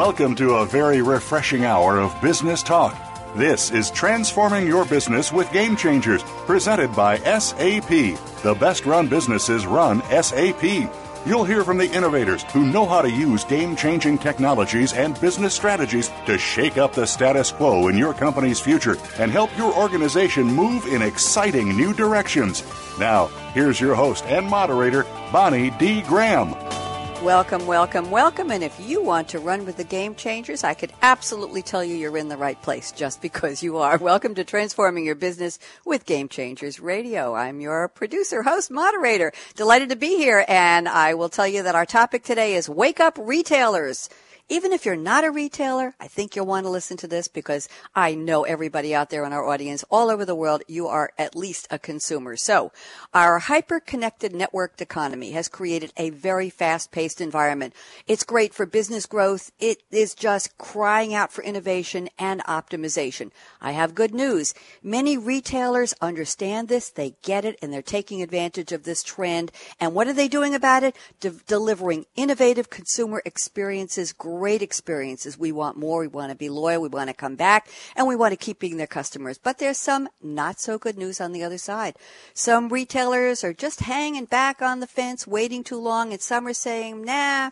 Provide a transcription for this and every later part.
Welcome to a very refreshing hour of business talk. This is Transforming Your Business with Game Changers, presented by SAP. The best run businesses run SAP. You'll hear from the innovators who know how to use game changing technologies and business strategies to shake up the status quo in your company's future and help your organization move in exciting new directions. Now, here's your host and moderator, Bonnie D. Graham. Welcome, welcome, welcome. And if you want to run with the game changers, I could absolutely tell you you're in the right place just because you are. Welcome to Transforming Your Business with Game Changers Radio. I'm your producer, host, moderator. Delighted to be here. And I will tell you that our topic today is Wake Up Retailers. Even if you're not a retailer, I think you'll want to listen to this because I know everybody out there in our audience all over the world, you are at least a consumer. So our hyper connected networked economy has created a very fast paced environment. It's great for business growth. It is just crying out for innovation and optimization. I have good news. Many retailers understand this. They get it and they're taking advantage of this trend. And what are they doing about it? De- delivering innovative consumer experiences, great experiences. We want more. We want to be loyal. We want to come back and we want to keep being their customers. But there's some not so good news on the other side. Some retailers are just hanging back on the fence, waiting too long, and some are saying, nah,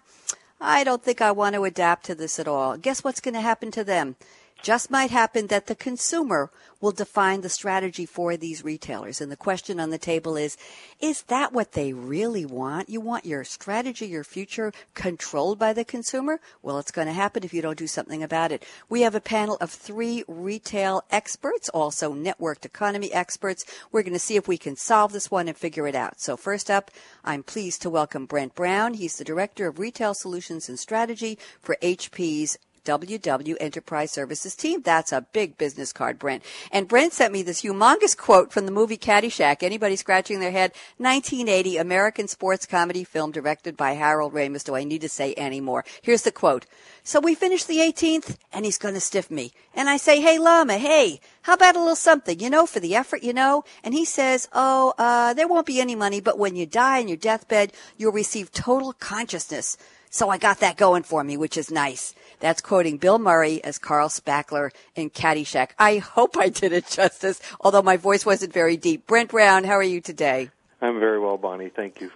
I don't think I want to adapt to this at all. Guess what's going to happen to them? Just might happen that the consumer will define the strategy for these retailers. And the question on the table is, is that what they really want? You want your strategy, your future controlled by the consumer? Well, it's going to happen if you don't do something about it. We have a panel of three retail experts, also networked economy experts. We're going to see if we can solve this one and figure it out. So first up, I'm pleased to welcome Brent Brown. He's the Director of Retail Solutions and Strategy for HP's WW Enterprise Services team. That's a big business card, Brent. And Brent sent me this humongous quote from the movie Caddyshack. Anybody scratching their head? 1980 American sports comedy film directed by Harold Ramis. Do I need to say any more? Here's the quote. So we finish the 18th and he's going to stiff me. And I say, Hey, Llama, hey, how about a little something, you know, for the effort, you know? And he says, Oh, uh, there won't be any money, but when you die in your deathbed, you'll receive total consciousness. So I got that going for me, which is nice. That's quoting Bill Murray as Carl Spackler in Caddyshack. I hope I did it justice, although my voice wasn't very deep. Brent Brown, how are you today? I'm very well, Bonnie. Thank you.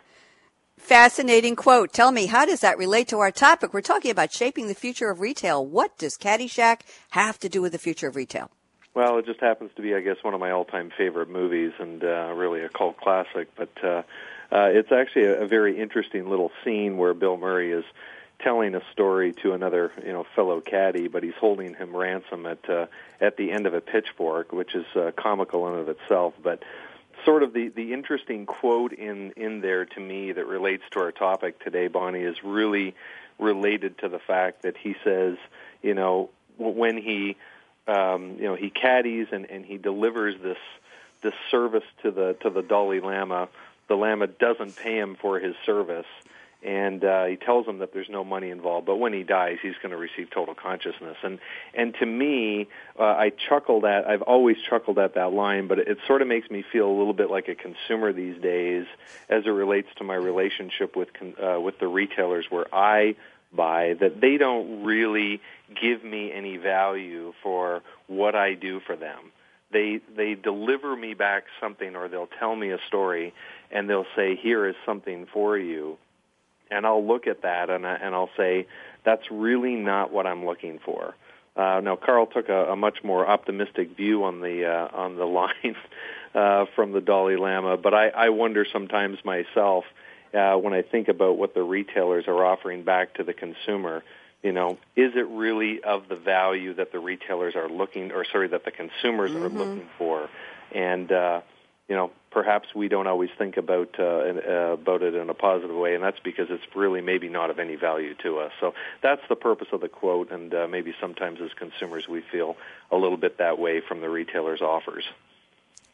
Fascinating quote. Tell me, how does that relate to our topic? We're talking about shaping the future of retail. What does Caddyshack have to do with the future of retail? Well, it just happens to be, I guess, one of my all-time favorite movies and uh, really a cult classic. But uh, uh, it's actually a, a very interesting little scene where Bill Murray is telling a story to another, you know, fellow caddy, but he's holding him ransom at uh, at the end of a pitchfork, which is uh, comical in of itself. But sort of the the interesting quote in in there to me that relates to our topic today, Bonnie, is really related to the fact that he says, you know, when he um, you know he caddies and and he delivers this this service to the to the Dalai Lama, the Lama doesn't pay him for his service and uh, he tells him that there's no money involved, but when he dies, he's going to receive total consciousness. And and to me, uh, I chuckled at. I've always chuckled at that line, but it, it sort of makes me feel a little bit like a consumer these days, as it relates to my relationship with con- uh, with the retailers where I buy. That they don't really give me any value for what I do for them. They they deliver me back something, or they'll tell me a story, and they'll say, "Here is something for you." and I'll look at that and, I, and I'll say, that's really not what I'm looking for. Uh, now, Carl took a, a much more optimistic view on the uh, on the line uh, from the Dalai Lama, but I, I wonder sometimes myself uh, when I think about what the retailers are offering back to the consumer. You know, is it really of the value that the retailers are looking, or sorry, that the consumers mm-hmm. are looking for? And uh, you know, perhaps we don't always think about uh, uh, about it in a positive way, and that's because it's really maybe not of any value to us. So that's the purpose of the quote, and uh, maybe sometimes as consumers we feel a little bit that way from the retailers' offers.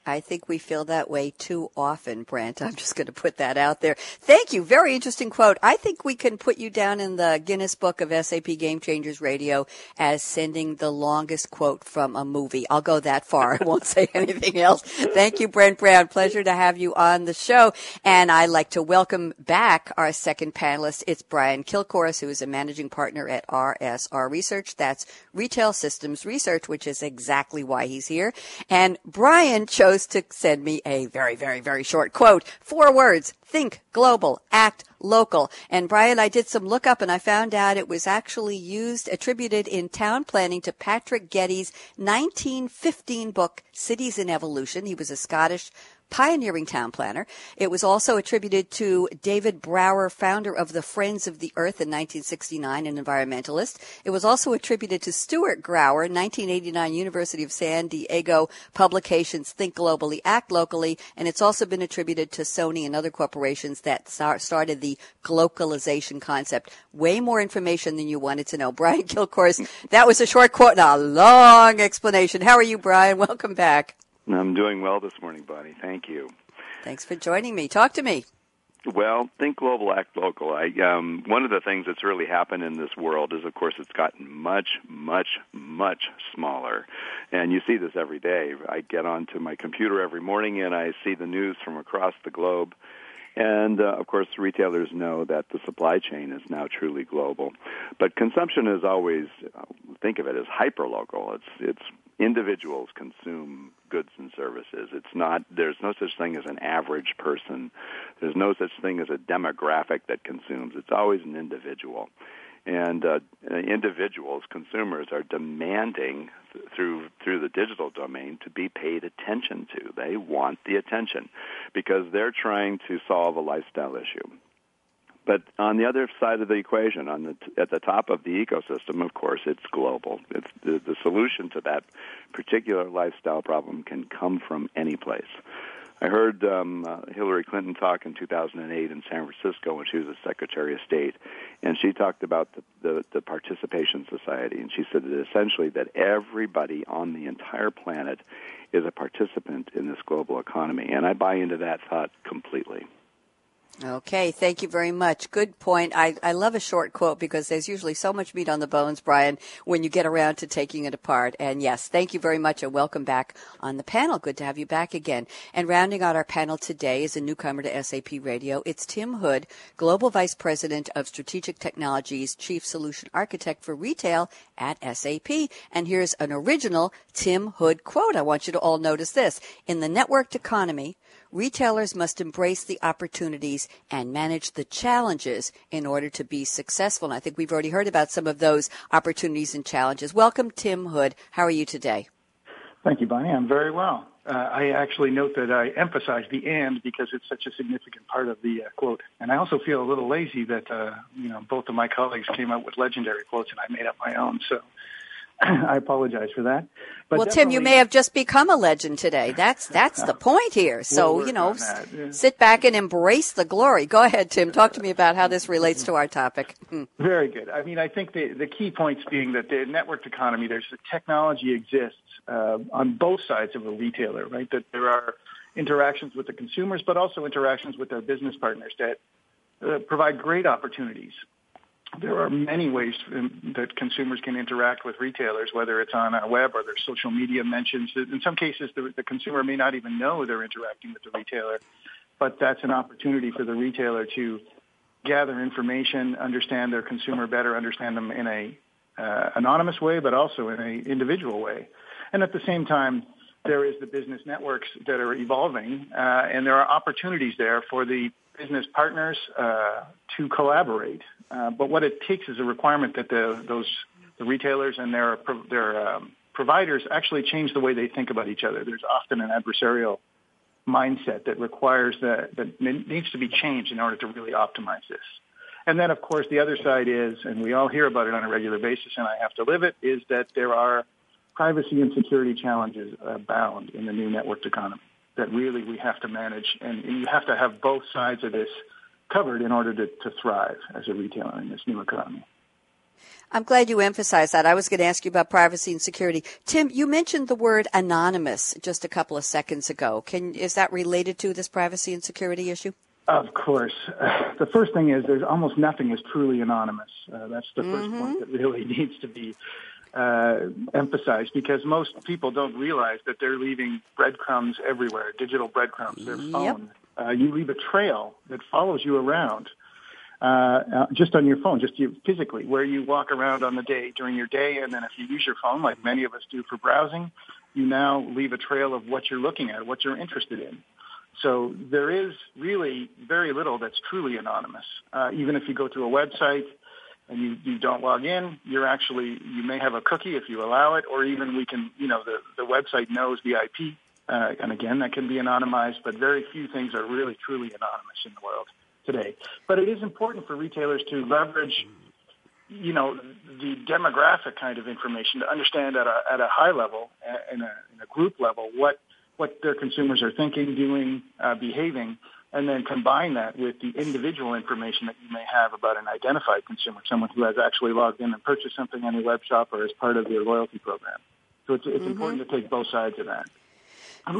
I think we feel that way too often, Brent. I'm just going to put that out there. Thank you. Very interesting quote. I think we can put you down in the Guinness Book of SAP Game Changers Radio as sending the longest quote from a movie. I'll go that far. I won't say anything else. Thank you, Brent Brown. Pleasure to have you on the show. And I'd like to welcome back our second panelist. It's Brian Kilcourse, who is a managing partner at RSR Research. That's Retail Systems Research, which is exactly why he's here. And Brian chose to send me a very, very, very short quote. Four words. Think global, act local. And Brian, I did some lookup and I found out it was actually used, attributed in town planning to Patrick Geddes' 1915 book, Cities in Evolution. He was a Scottish pioneering town planner. It was also attributed to David Brower, founder of the Friends of the Earth in 1969, an environmentalist. It was also attributed to Stuart Gower, 1989 University of San Diego publications Think Globally, Act Locally, and it's also been attributed to Sony and other corporations that started the glocalization concept. Way more information than you wanted to know. Brian Kilcourse, that was a short quote and a long explanation. How are you, Brian? Welcome back. I'm doing well this morning, Bonnie. Thank you. Thanks for joining me. Talk to me. Well, think global, act local. I, um, one of the things that's really happened in this world is, of course, it's gotten much, much, much smaller, and you see this every day. I get onto my computer every morning and I see the news from across the globe. And uh, of course, retailers know that the supply chain is now truly global. But consumption is always, uh, think of it as hyperlocal. It's it's individuals consume goods and services. It's not there's no such thing as an average person. There's no such thing as a demographic that consumes. It's always an individual. And uh, individuals, consumers, are demanding th- through through the digital domain to be paid attention to. They want the attention because they're trying to solve a lifestyle issue. But on the other side of the equation, on the t- at the top of the ecosystem, of course, it's global. It's the, the solution to that particular lifestyle problem can come from any place. I heard um, uh, Hillary Clinton talk in 2008 in San Francisco when she was a Secretary of State, and she talked about the, the, the participation society, and she said that essentially that everybody on the entire planet is a participant in this global economy, and I buy into that thought completely. Okay, thank you very much. Good point. I, I love a short quote because there's usually so much meat on the bones, Brian, when you get around to taking it apart. And yes, thank you very much and welcome back on the panel. Good to have you back again. And rounding out our panel today is a newcomer to SAP Radio. It's Tim Hood, Global Vice President of Strategic Technologies, Chief Solution Architect for Retail at SAP. And here's an original Tim Hood quote. I want you to all notice this. In the networked economy, retailers must embrace the opportunities and manage the challenges in order to be successful. And I think we've already heard about some of those opportunities and challenges. Welcome, Tim Hood. How are you today? Thank you, Bonnie. I'm very well. Uh, I actually note that I emphasize the and because it's such a significant part of the uh, quote. And I also feel a little lazy that, uh, you know, both of my colleagues came up with legendary quotes and I made up my own. So I apologize for that. But well, Tim, you may have just become a legend today. That's that's the point here. So you know, yeah. sit back and embrace the glory. Go ahead, Tim. Talk to me about how this relates to our topic. Hmm. Very good. I mean, I think the the key points being that the networked economy, there's the technology exists uh, on both sides of a retailer, right? That there are interactions with the consumers, but also interactions with their business partners that uh, provide great opportunities there are many ways that consumers can interact with retailers, whether it's on a web or there's social media mentions. In some cases, the, the consumer may not even know they're interacting with the retailer, but that's an opportunity for the retailer to gather information, understand their consumer better, understand them in a uh, anonymous way, but also in an individual way. And at the same time, there is the business networks that are evolving, uh, and there are opportunities there for the business partners uh, to collaborate uh, but what it takes is a requirement that the, those the retailers and their their um, providers actually change the way they think about each other. There's often an adversarial mindset that requires that that needs to be changed in order to really optimize this. And then, of course, the other side is, and we all hear about it on a regular basis, and I have to live it, is that there are privacy and security challenges abound in the new networked economy. That really we have to manage, and, and you have to have both sides of this covered in order to, to thrive as a retailer in this new economy. I'm glad you emphasized that. I was going to ask you about privacy and security. Tim, you mentioned the word anonymous just a couple of seconds ago. Can is that related to this privacy and security issue? Of course. Uh, the first thing is there's almost nothing is truly anonymous. Uh, that's the 1st Mm-hmm. point that really needs to be uh, emphasized because most people don't realize that they're leaving breadcrumbs everywhere, digital breadcrumbs, their Yep. phone. Uh, you leave a trail that follows you around uh, uh, just on your phone, just you, physically, where you walk around on the day during your day, and then if you use your phone, like many of us do for browsing, you now leave a trail of what you're looking at, what you're interested in. So there is really very little that's truly anonymous. Uh, even if you go to a website and you, you don't log in, you're actually you may have a cookie if you allow it, or even we can you know the the website knows the IP, uh, and again that can be anonymized. But very few things are really truly anonymous in the world today. But it is important for retailers to leverage you know the demographic kind of information to understand at a at a high level in a, in a group level what what their consumers are thinking, doing, uh, behaving, and then combine that with the individual information that you may have about an identified consumer, someone who has actually logged in and purchased something on your web shop or as part of your loyalty program. So it's, it's important to take both sides of that.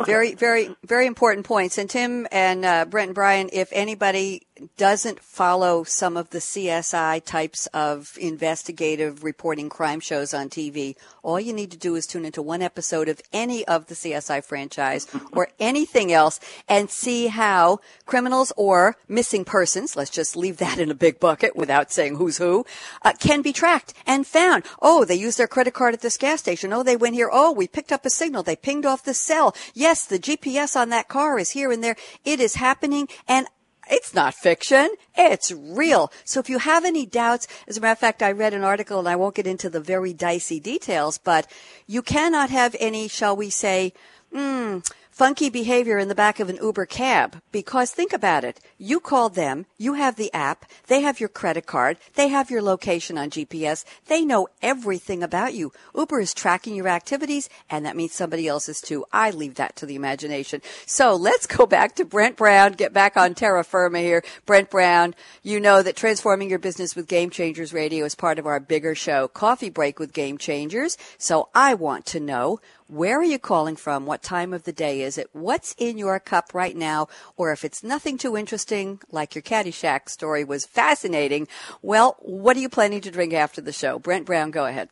Very, very, very important points. And Tim and uh, Brent and Brian, if anybody doesn't follow some of the CSI types of investigative reporting crime shows on TV, all you need to do is tune into one episode of any of the CSI franchise or anything else and see how criminals or missing persons, let's just leave that in a big bucket without saying who's who, uh, can be tracked and found. Oh, they used their credit card at this gas station. Oh, they went here. Oh, we picked up a signal. They pinged off the cell. Yes, the GPS on that car is here and there. It is happening and it's not fiction. It's real. So if you have any doubts, as a matter of fact, I read an article and I won't get into the very dicey details, but you cannot have any, shall we say, hmm, funky behavior in the back of an Uber cab because think about it. You call them, you have the app, they have your credit card, they have your location on GPS, they know everything about you. Uber is tracking your activities and that means somebody else's too. I leave that to the imagination. So let's go back to Brent Brown, get back on terra firma here. Brent Brown, you know that transforming your business with Game Changers Radio is part of our bigger show, Coffee Break with Game Changers. So I want to know where are you calling from? What time of the day is it? What's in your cup right now? Or if it's nothing too interesting, like your Caddyshack story was fascinating, well, what are you planning to drink after the show? Brent Brown, go ahead.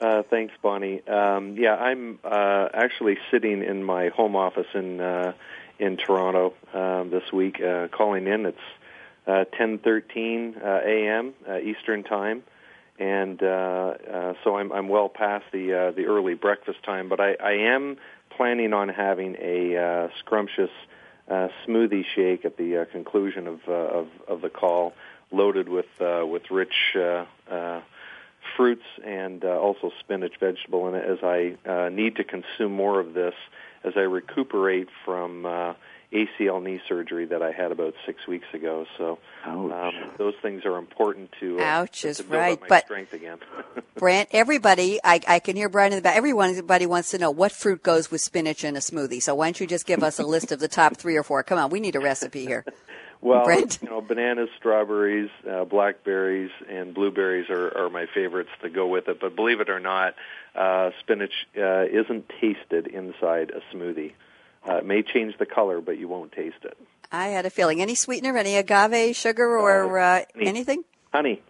Uh, thanks, Bonnie. Um, yeah, I'm uh, actually sitting in my home office in uh, in Toronto um, this week, uh, calling in. It's uh, 10:13 uh, a.m. Uh, Eastern Time, and uh, uh, so I'm I'm well past the uh, the early breakfast time. But I, I am planning on having a uh, scrumptious uh, smoothie shake at the uh, conclusion of, uh, of of the call, loaded with uh, with rich. Uh, uh, fruits and uh, also spinach vegetable in it as I uh, need to consume more of this as I recuperate from uh, ACL knee surgery that I had about six weeks ago. So um, those things are important to, uh, Ouch is to build right, up my but- strength again. Brent, everybody, I, I can hear Brian in the back. Everybody wants to know what fruit goes with spinach in a smoothie. So why don't you just give us a list of the top three or four? Come on, we need a recipe here. well, Brent? you know, bananas, strawberries, uh, blackberries, and blueberries are, are my favorites to go with it. But believe it or not, uh, spinach uh, isn't tasted inside a smoothie. Uh, it may change the color, but you won't taste it. I had a feeling. Any sweetener, any agave sugar or uh, honey. anything? Honey,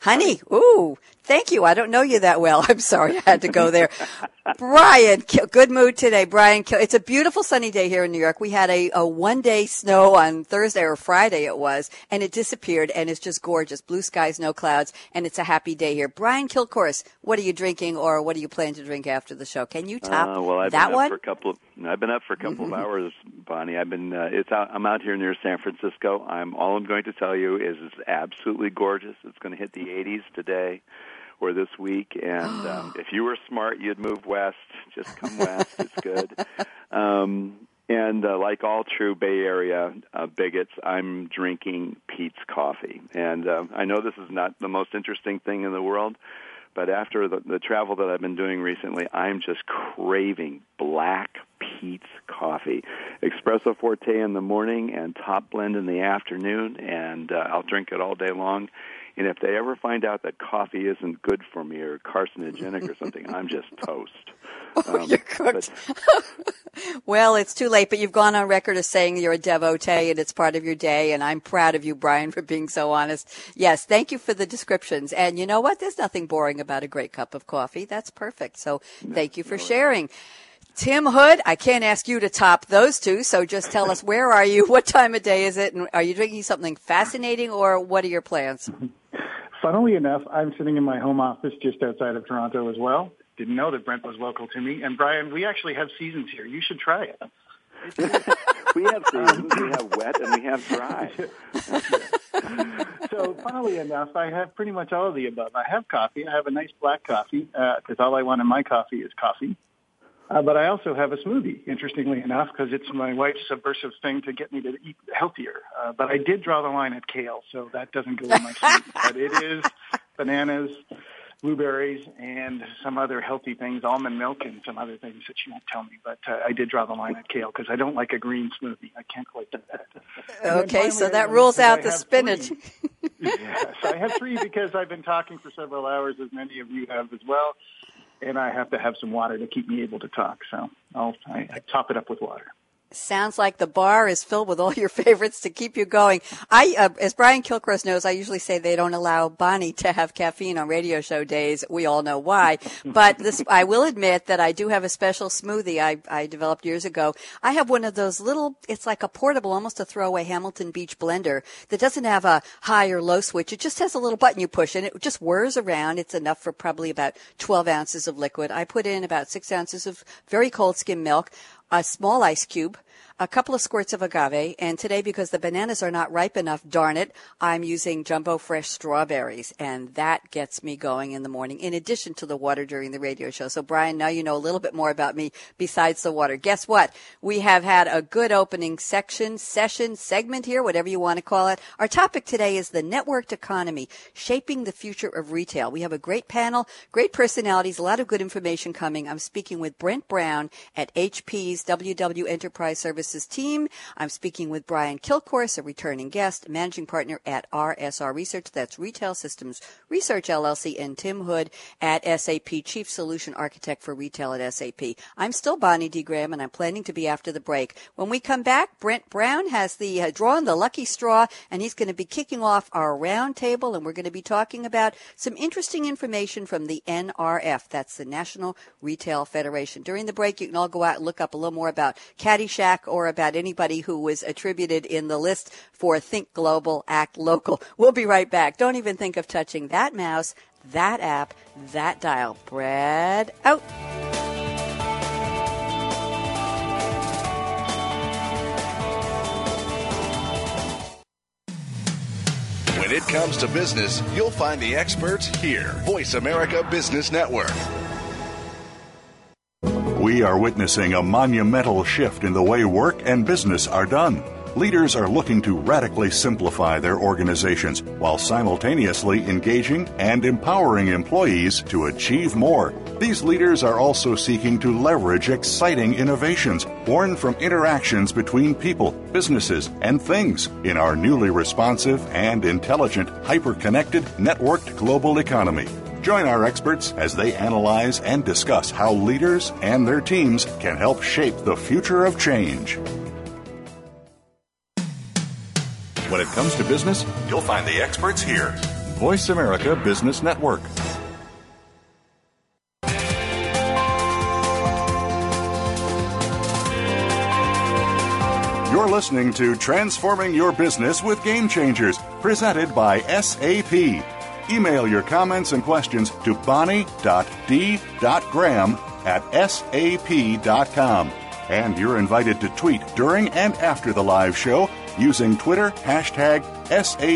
Honey. Ooh, thank you. I don't know you that well. I'm sorry I had to go there. Brian, good mood today. Brian, it's a beautiful sunny day here in New York. We had a, a one day snow on Thursday or Friday it was, and it disappeared and it's just gorgeous. Blue skies, no clouds, and it's a happy day here. Brian Kilcourse, what are you drinking or what do you plan to drink after the show? Can you top Uh, well, I've that been up one? for a couple of. I've been up for a couple of hours, Bonnie. I've been. Uh, it's out. I'm out here near San Francisco. I'm. All I'm going to tell you is it's absolutely gorgeous. It's going to hit the 80s today, or this week. And um, if you were smart, you'd move west. Just come west. it's good. Um, and uh, like all true Bay Area uh, bigots, I'm drinking Peet's coffee. And uh, I know this is not the most interesting thing in the world, but after the, the travel that I've been doing recently, I'm just craving black Peet's Coffee. Espresso forte in the morning and top blend in the afternoon, and uh, I'll drink it all day long. And if they ever find out that coffee isn't good for me or carcinogenic or something, I'm just toast. Oh, um, you're cooked. well, it's too late, but you've gone on record as saying you're a devotee and it's part of your day. And I'm proud of you, Brian, for being so honest. Yes, thank you for the descriptions. And you know what? There's nothing boring about a great cup of coffee. That's perfect. So thank you for sharing. Tim Hood, I can't ask you to top those two, so just tell us where are you, what time of day is it, and are you drinking something fascinating, or what are your plans? Funnily enough, I'm sitting in my home office just outside of Toronto as well. Didn't know that Brent was local to me. And Brian, we actually have seasons here. You should try it. we have seasons. We have wet and we have dry. so, funnily enough, I have pretty much all of the above. I have coffee. I have a nice black coffee because uh, all I want in my coffee is coffee. Uh, but I also have a smoothie, interestingly enough, because it's my wife's subversive thing to get me to eat healthier. Uh, but I did draw the line at kale, so that doesn't go in my smoothie. but it is bananas, blueberries, and some other healthy things, almond milk, and some other things that she won't tell me. But uh, I did draw the line at kale because I don't like a green smoothie. I can't quite do that. Okay, so that rules out the spinach. yes, I have three because I've been talking for several hours, as many of you have as well and I have to have some water to keep me able to talk. So I'll I, I top it up with water. Sounds like the bar is filled with all your favorites to keep you going. I, uh, as Brian Kilcourse knows, I usually say they don't allow Bonnie to have caffeine on radio show days. We all know why. But this, I will admit that I do have a special smoothie I, I developed years ago. I have one of those little, it's like a portable, almost a throwaway Hamilton Beach blender that doesn't have a high or low switch. It just has a little button you push and it just whirs around. It's enough for probably about 12 ounces of liquid. I put in about six ounces of very cold skim milk a small ice cube, a couple of squirts of agave, and today, because the bananas are not ripe enough, darn it, I'm using jumbo fresh strawberries, and that gets me going in the morning, in addition to the water during the radio show. So, Brian, now you know a little bit more about me besides the water. Guess what? We have had a good opening section, session, segment here, whatever you want to call it. Our topic today is the networked economy, shaping the future of retail. We have a great panel, great personalities, a lot of good information coming. I'm speaking with Brent Brown at HP's WW Enterprise Services Services team. I'm speaking with Brian Kilcourse, a returning guest, managing partner at RSR Research. That's Retail Systems Research LLC, and Tim Hood at SAP, Chief Solution Architect for Retail at SAP. I'm still Bonnie D. Graham, and I'm planning to be after the break. When we come back, Brent Brown has the uh, drawn the lucky straw, and he's going to be kicking off our roundtable, and we're going to be talking about some interesting information from the NRF. That's the National Retail Federation. During the break, you can all go out and look up a little more about Caddyshack or about anybody who was attributed in the list for Think Global, Act Local. We'll be right back. Don't even think of touching that mouse, that app, that dial. Brad out. When it comes to business, you'll find the experts here. Voice America Business Network. We are witnessing a monumental shift in the way work and business are done. Leaders are looking to radically simplify their organizations while simultaneously engaging and empowering employees to achieve more. These leaders are also seeking to leverage exciting innovations born from interactions between people, businesses, and things in our newly responsive and intelligent, hyper-connected, networked global economy. Join our experts as they analyze and discuss how leaders and their teams can help shape the future of change. When it comes to business, you'll find the experts here. Voice America Business Network. You're listening to Transforming Your Business with Game Changers, presented by SAP. Email your comments and questions to bonnie.d.graham at sap.com. And you're invited to tweet during and after the live show using Twitter hashtag SAPRADIO.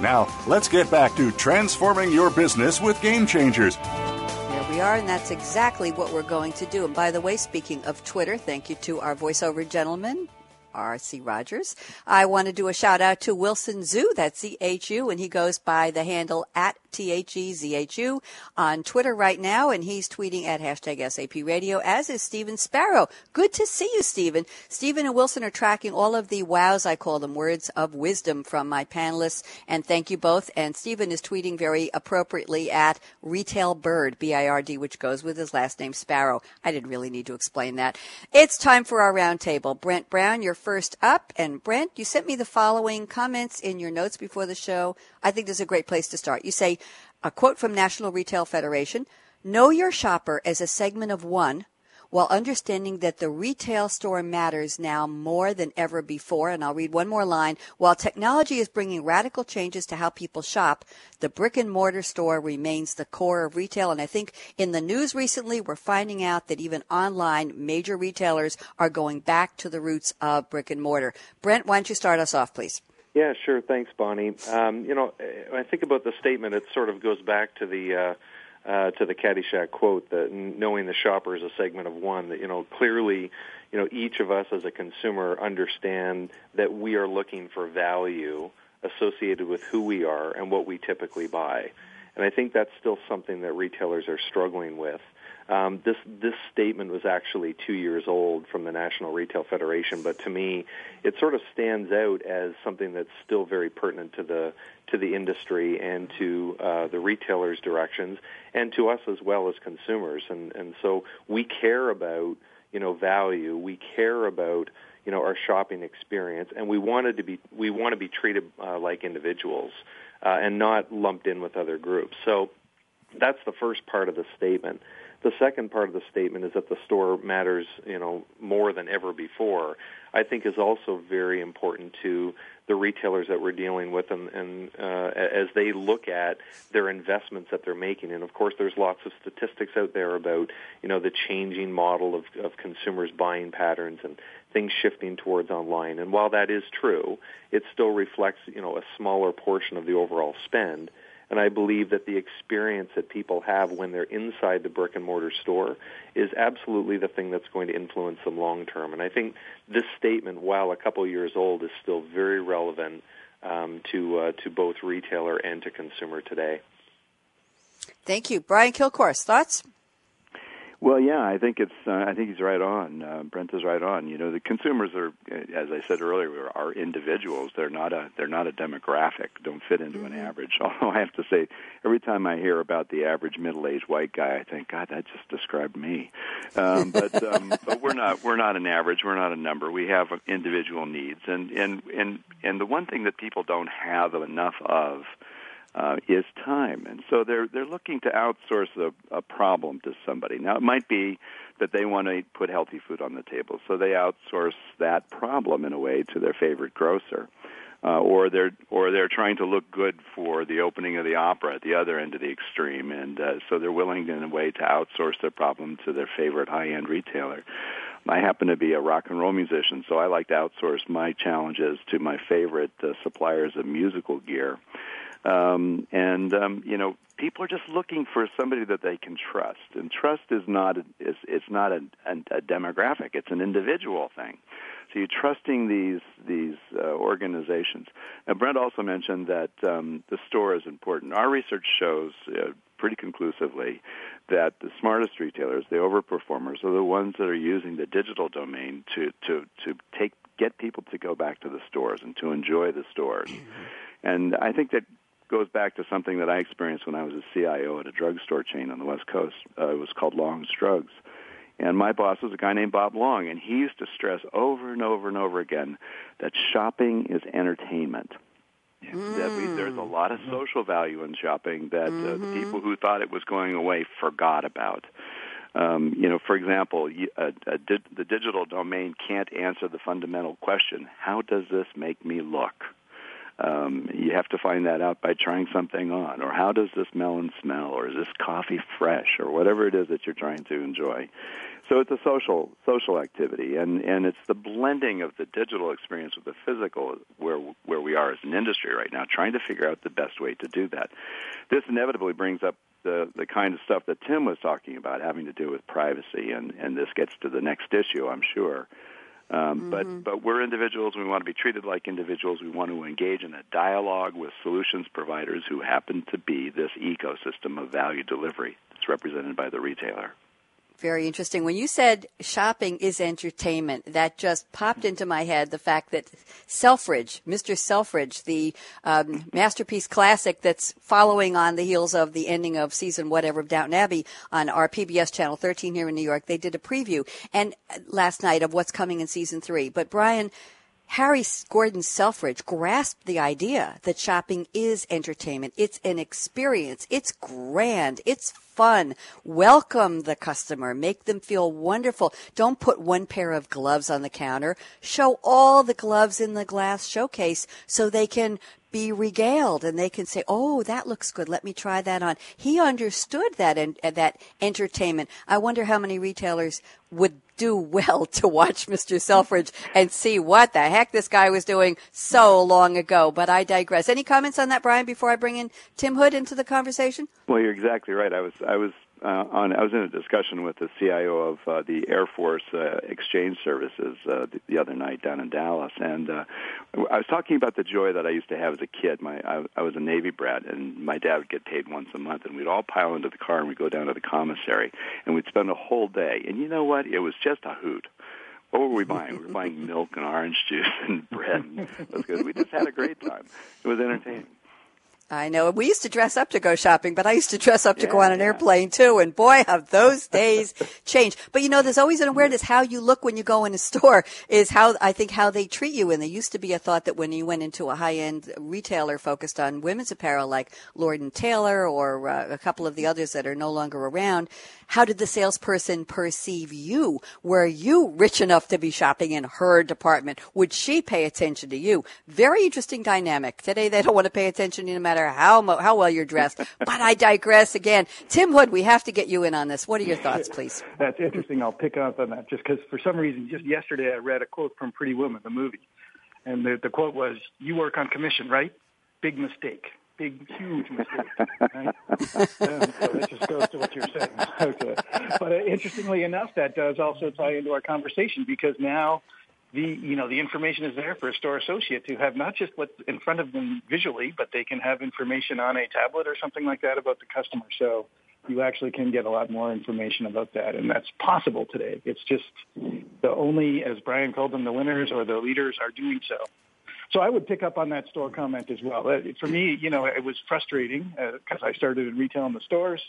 Now, let's get back to transforming your business with Game Changers. There we are, and that's exactly what we're going to do. And by the way, speaking of Twitter, thank you to our voiceover gentleman, R.C. Rogers. I want to do a shout out to Wilson Zhu, that's Z-H-U, and he goes by the handle at T H E Z H U, on Twitter right now, and he's tweeting at hashtag SAP Radio, as is Stephen Sparrow. Good to see you, Stephen. Stephen and Wilson are tracking all of the wows, I call them words of wisdom from my panelists, and thank you both. And Stephen is tweeting very appropriately at Retail Bird, B I R D, which goes with his last name, Sparrow. I didn't really need to explain that. It's time for our roundtable. Brent Brown, you're first up. And Brent, you sent me the following comments in your notes before the show. I think this is a great place to start. You say, a quote from National Retail Federation, know your shopper as a segment of one while understanding that the retail store matters now more than ever before. And I'll read one more line. While technology is bringing radical changes to how people shop, the brick and mortar store remains the core of retail. And I think in the news recently, we're finding out that even online, major retailers are going back to the roots of brick and mortar. Brent, why don't you start us off, please? Yeah, sure. Thanks, Bonnie. Um, you know, I think about the statement, it sort of goes back to the uh, uh, to the Caddyshack quote that knowing the shopper is a segment of one. That you know clearly, you know each of us as a consumer understand that we are looking for value associated with who we are and what we typically buy. And I think that's still something that retailers are struggling with. Um, this this statement was actually two years old from the National Retail Federation, but to me, it sort of stands out as something that's still very pertinent to the to the industry and to uh, the retailers' directions, and to us as well as consumers. And and so we care about you know value, we care about you know our shopping experience, and we wanted to be we want to be treated uh, like individuals uh, and not lumped in with other groups. So that's the first part of the statement. The second part of the statement is that the store matters, you know, more than ever before. I think is also very important to the retailers that we're dealing with, and, and uh, as they look at their investments that they're making. And of course, there's lots of statistics out there about, you know, the changing model of, of consumers' buying patterns and things shifting towards online. And while that is true, it still reflects, you know, a smaller portion of the overall spend. And I believe that the experience that people have when they're inside the brick and mortar store is absolutely the thing that's going to influence them long term. And I think this statement, while a couple years old, is still very relevant um, to uh, to both retailer and to consumer today. Thank you, Brian Kilcourse. Thoughts? Well, yeah, I think it's. Uh, I think he's right on. Uh, Brent is right on. You know, the consumers are, as I said earlier, are individuals. They're not a. They're not a demographic. Don't fit into mm-hmm. an average. Although I have to say, every time I hear about the average middle-aged white guy, I think, God, that just described me. Um, but um, but we're not. We're not an average. We're not a number. We have individual needs, and and and and the one thing that people don't have enough of uh, is time, and so they're they're looking to outsource a, a problem to somebody. Now it might be that they want to put healthy food on the table, so they outsource that problem in a way to their favorite grocer. Uh, or they're or they're trying to look good for the opening of the opera at the other end of the extreme, and uh, so they're willing in a way to outsource their problem to their favorite high-end retailer. I happen to be a rock and roll musician, so I like to outsource my challenges to my favorite uh, suppliers of musical gear. Um, and um, you know, people are just looking for somebody that they can trust. And trust is not a, is it's not a, a, a demographic; it's an individual thing. So you're trusting these these uh, organizations. Now, Brent also mentioned that um, the store is important. Our research shows uh, pretty conclusively that the smartest retailers, the overperformers, are the ones that are using the digital domain to to to take get people to go back to the stores and to enjoy the stores. Mm-hmm. And I think that goes back to something that I experienced when I was a CIO at a drugstore chain on the West Coast. Uh, it was called Long's Drugs. And my boss was a guy named Bob Long, and he used to stress over and over and over again that shopping is entertainment. Mm. That we, there's a lot of social value in shopping that mm-hmm. uh, the mm-hmm. people who thought it was going away forgot about. Um, you know, for example, a, a di- the digital domain can't answer the fundamental question: How does this make me look? Um, you have to find that out by trying something on, or how does this melon smell, or is this coffee fresh, or whatever it is that you're trying to enjoy. So it's a social social activity, and and it's the blending of the digital experience with the physical where where we are as an industry right now, trying to figure out the best way to do that. This inevitably brings up the the kind of stuff that Tim was talking about, having to do with privacy, and and this gets to the next issue, I'm sure Um, mm-hmm. But but we're individuals. We want to be treated like individuals. We want to engage in a dialogue with solutions providers who happen to be this ecosystem of value delivery that's represented by the retailer. Very interesting. When you said shopping is entertainment, that just popped into my head the fact that Selfridge, Mr. Selfridge, the um, masterpiece classic that's following on the heels of the ending of season whatever of Downton Abbey on our PBS channel 13 here in New York, they did a preview and uh, last night of what's coming in season three. But Brian, Harry Gordon Selfridge grasped the idea that shopping is entertainment. It's an experience. It's grand. It's fun. Welcome the customer. Make them feel wonderful. Don't put one pair of gloves on the counter. Show all the gloves in the glass showcase so they can be regaled and they can say, "Oh, that looks good. Let me try that on." He understood that and uh, that entertainment. I wonder how many retailers would do well to watch Mr. Selfridge and see what the heck this guy was doing so long ago. But I digress. Any comments on that, Brian, before I bring in Tim Hood into the conversation? Well, you're exactly right. I was I was uh, on I was in a discussion with the CIO of uh, the Air Force uh, Exchange Services uh, the, the other night down in Dallas, and uh, I was talking about the joy that I used to have as a kid. My I, I was a Navy brat, and my dad would get paid once a month, and we'd all pile into the car and we'd go down to the commissary, and we'd spend a whole day. And you know what? It was just a hoot what were we buying? We were buying milk and orange juice and bread. It was good. We just had a great time. It was entertaining. I know. We used to dress up to go shopping, but I used to dress up to yeah, go on an yeah. airplane too. And boy, have those days changed. But you know, there's always an awareness how you look when you go in a store is how I think how they treat you. And there used to be a thought that when you went into a high end retailer focused on women's apparel like Lord and Taylor or uh, a couple of the others that are no longer around, how did the salesperson perceive you? Were you rich enough to be shopping in her department? Would she pay attention to you? Very interesting dynamic. Today they don't want to pay attention no matter how how well you're dressed. but I digress again. Tim Hood, we have to get you in on this. What are your thoughts, please? That's interesting. I'll pick up on that just because for some reason, just yesterday I read a quote from Pretty Woman, the movie, and the, the quote was, "You work on commission, right? Big mistake." Big, huge mistake. Right? um, so just goes to what you're saying. Okay. But uh, interestingly enough, that does also tie into our conversation because now the you know the information is there for a store associate to have not just what's in front of them visually, but they can have information on a tablet or something like that about the customer. So you actually can get a lot more information about that, and that's possible today. It's just the only, as Brian called them, the winners or the leaders are doing so. So I would pick up on that store comment as well. Uh, for me, you know, it was frustrating because uh, I started in retail in the stores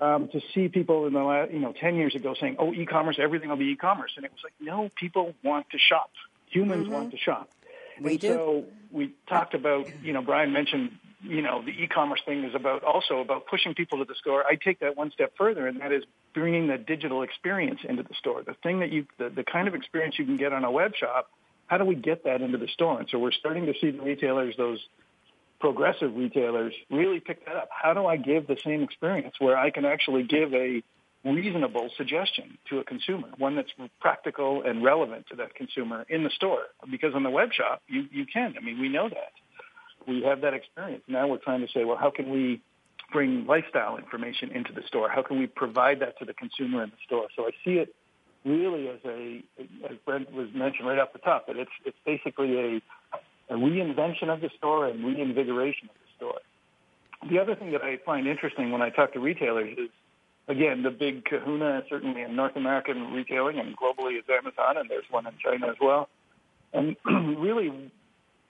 um, to see people in the last, you know, 10 years ago saying, oh, e-commerce, everything will be e-commerce. And it was like, no, people want to shop. Humans mm-hmm. want to shop. We and do. So we talked about, you know, Brian mentioned, you know, the e-commerce thing is about also about pushing people to the store. I take that one step further, and that is bringing the digital experience into the store. The thing that you, the, the kind of experience you can get on a web shop – how do we get that into the store? And so we're starting to see the retailers, those progressive retailers, really pick that up. How do I give the same experience where I can actually give a reasonable suggestion to a consumer, one that's practical and relevant to that consumer in the store? Because on the web shop, you, you can. I mean, we know that. We have that experience. Now we're trying to say, well, how can we bring lifestyle information into the store? How can we provide that to the consumer in the store? So I see it really as a, as Brent was mentioned right off the top, that it's it's basically a, a reinvention of the store and reinvigoration of the store. The other thing that I find interesting when I talk to retailers is, again, the big kahuna, certainly in North American retailing and globally is Amazon, and there's one in China as well. And really,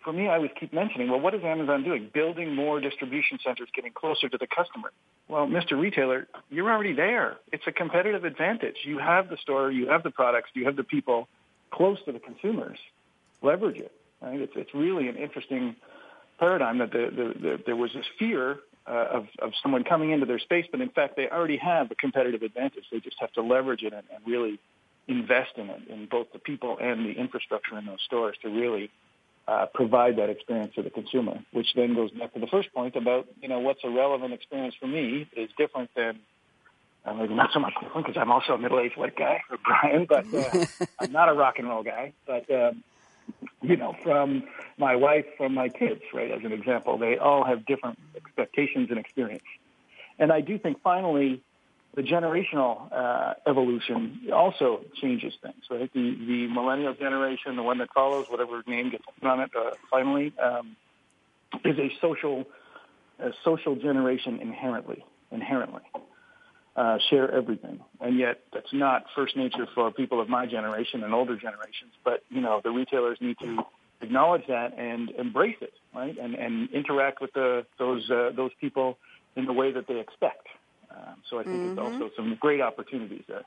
for me, I always keep mentioning, well, what is Amazon doing? Building more distribution centers, getting closer to the customer. Well, Mr. Retailer, you're already there. It's a competitive advantage. You have the store, you have the products, you have the people close to the consumers. Leverage it. Right? It's, it's really an interesting paradigm that the, the, the, there was this fear uh, of, of someone coming into their space, but in fact, they already have a competitive advantage. They just have to leverage it and, and really invest in it, in both the people and the infrastructure in those stores to really uh, provide that experience to the consumer, which then goes back to the first point about, you know, what's a relevant experience for me is different than, uh, maybe not so much different because I'm also a middle-aged white guy, Brian, but uh, I'm not a rock and roll guy. But, um, you know, from my wife, from my kids, right, as an example, they all have different expectations and experience. And I do think finally, the generational uh, evolution also changes things, right? The the millennial generation, the one that follows, whatever name gets put on it, uh, finally, um, is a social a social generation inherently. Inherently, uh, share everything, and yet that's not first nature for people of my generation and older generations. But you know, the retailers need to acknowledge that and embrace it, right? And and interact with the those uh, those people in the way that they expect. Um, so I think mm-hmm. there's also some great opportunities there.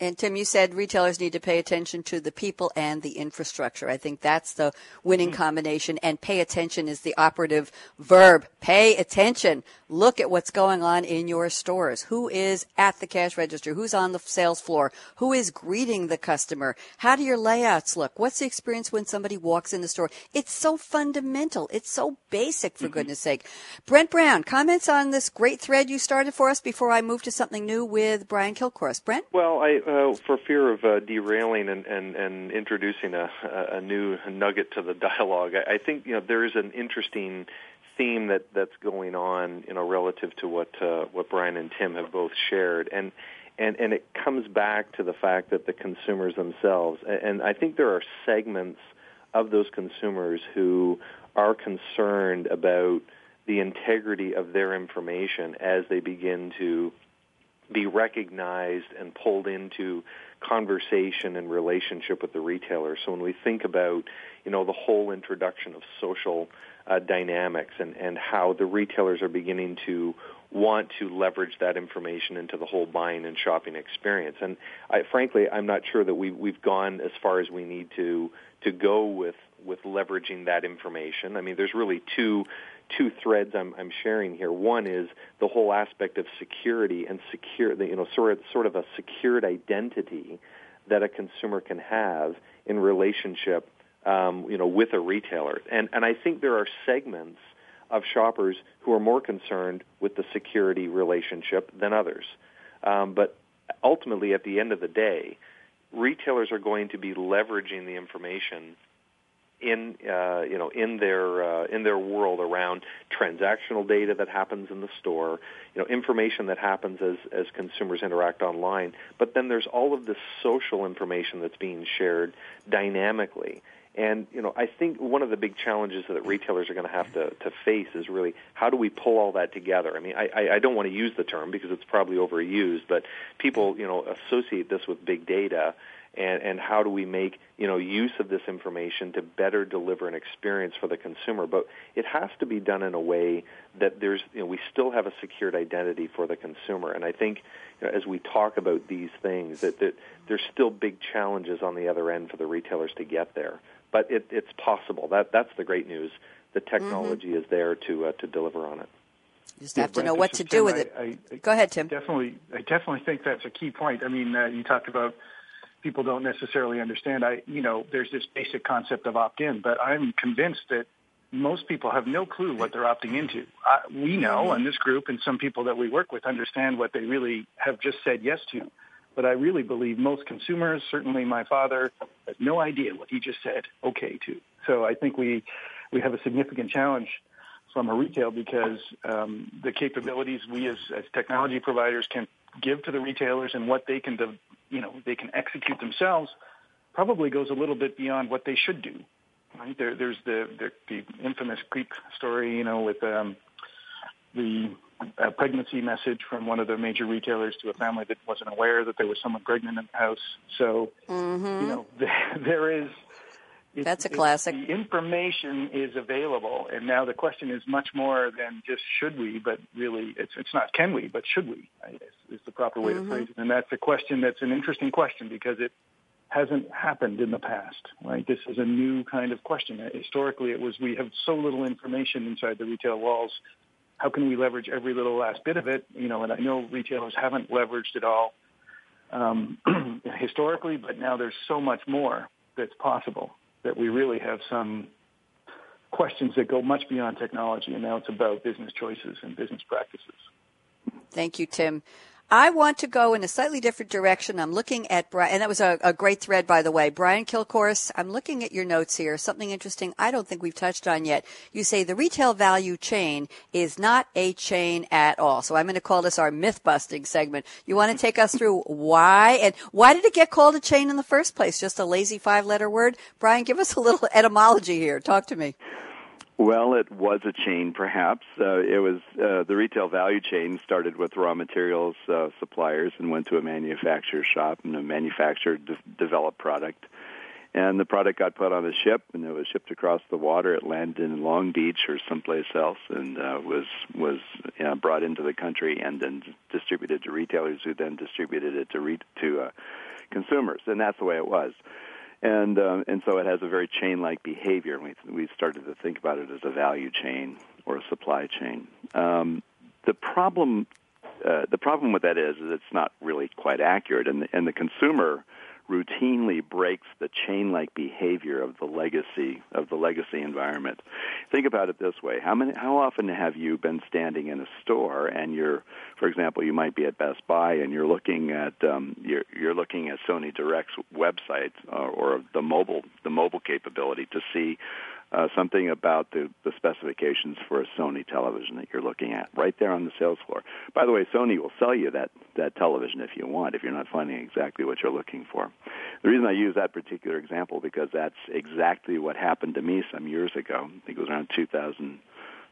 And Tim, you said retailers need to pay attention to the people and the infrastructure. I think that's the winning mm-hmm. combination. And pay attention is the operative verb. Pay attention. Look at what's going on in your stores. Who is at the cash register? Who's on the sales floor? Who is greeting the customer? How do your layouts look? What's the experience when somebody walks in the store? It's so fundamental. It's so basic, for mm-hmm. goodness sake. Brent Brown, comments on this great thread you started for us before I move to something new with Brian Kilcourse. Brent? Well, I uh, for fear of uh, derailing and, and, and introducing a, a new nugget to the dialogue, I, I think you know there is an interesting theme that that's going on, you know, relative to what uh, what Brian and Tim have both shared, and and and it comes back to the fact that the consumers themselves, and I think there are segments of those consumers who are concerned about the integrity of their information as they begin to be recognized and pulled into conversation and relationship with the retailer. So when we think about, you know, the whole introduction of social uh, dynamics and, and how the retailers are beginning to want to leverage that information into the whole buying and shopping experience. And I, frankly, I'm not sure that we, we've gone as far as we need to to go with with leveraging that information. I mean, there's really two two threads I'm, I'm sharing here. One is the whole aspect of security and secure, you know, sort of, sort of a secured identity that a consumer can have in relationship, um, you know, with a retailer. And and I think there are segments of shoppers who are more concerned with the security relationship than others. Um, but ultimately, at the end of the day, retailers are going to be leveraging the information in uh, you know in their uh, in their world around transactional data that happens in the store, you know information that happens as as consumers interact online. But then there's all of this social information that's being shared dynamically. And you know, I think one of the big challenges that retailers are going to have to, to face is really how do we pull all that together? I mean, I, I don't want to use the term because it's probably overused, but people you know associate this with big data, and, and how do we make you know use of this information to better deliver an experience for the consumer but it has to be done in a way that there's you know we still have a secured identity for the consumer and i think you know, as we talk about these things that, that there's still big challenges on the other end for the retailers to get there but it, it's possible that that's the great news the technology mm-hmm. is there to uh, to deliver on it you just have to know what to do with it. I, I, Go ahead, Tim. Definitely, I definitely think that's a key point. I mean, uh, you talked about people don't necessarily understand. I, you know, there's this basic concept of opt-in, but I'm convinced that most people have no clue what they're opting into. Uh, we know, and this group and some people that we work with understand what they really have just said yes to. But I really believe most consumers, certainly my father, has no idea what he just said okay to. So I think we we have a significant challenge from a retail because um, the capabilities we as, as technology providers can give to the retailers and what they can you know they can execute themselves probably goes a little bit beyond what they should do. Right? There, there's the, the the infamous creep story, you know, with um, the uh, pregnancy message from one of the major retailers to a family that wasn't aware that there was someone pregnant in the house. So, mm-hmm. you know, there, there is it, That's a classic. the information is available, and now the question is much more than just should we, but really it's it's not can we, but should we is, is the proper way mm-hmm. to phrase it. And that's a question that's an interesting question because it hasn't happened in the past. Right? This is a new kind of question. Historically, it was we have so little information inside the retail walls. How can we leverage every little last bit of it? You know, and I know retailers haven't leveraged it all um, historically, but now there's so much more that's possible that we really have some questions that go much beyond technology, and now it's about business choices and business practices. Thank you, Tim. I want to go in a slightly different direction. I'm looking at Brian, and that was a, a, great thread, by the way. Brian Kilcourse, I'm looking at your notes here. Something interesting I don't think we've touched on yet. You say the retail value chain is not a chain at all. So I'm going to call this our myth busting segment. You want to take us through why and why did it get called a chain in the first place? Just a lazy five letter word? Brian, give us a little etymology here. Talk to me. Well, it was a chain, perhaps. Uh, it was uh, the retail value chain started with raw materials uh, suppliers and went to a manufacturer shop, and a manufacturer de- developed product. And the product got put on a ship, and it was shipped across the water. It landed in Long Beach or someplace else, and uh, was was you know, brought into the country and then distributed to retailers, who then distributed it to re- to uh, consumers. And that's the way it was and um, and so it has a very chain-like behavior. We we started to think about it as a value chain or a supply chain. Um, the problem uh, the problem with that is, is it's not really quite accurate, and the, and the consumer routinely breaks the chain-like behavior of the legacy of the legacy environment. Think about it this way: how many, how often have you been standing in a store and you're, for example, you might be at Best Buy and you're looking at um, you're, you're looking at Sony Direct's website or, uh, or the mobile the mobile capability to see uh, something about the, the specifications for a Sony television that you're looking at right there on the sales floor. By the way, Sony will sell you that, that television if you want, if you're not finding exactly what you're looking for. The reason I use that particular example because that's exactly what happened to me some years ago. I think it was around 2000.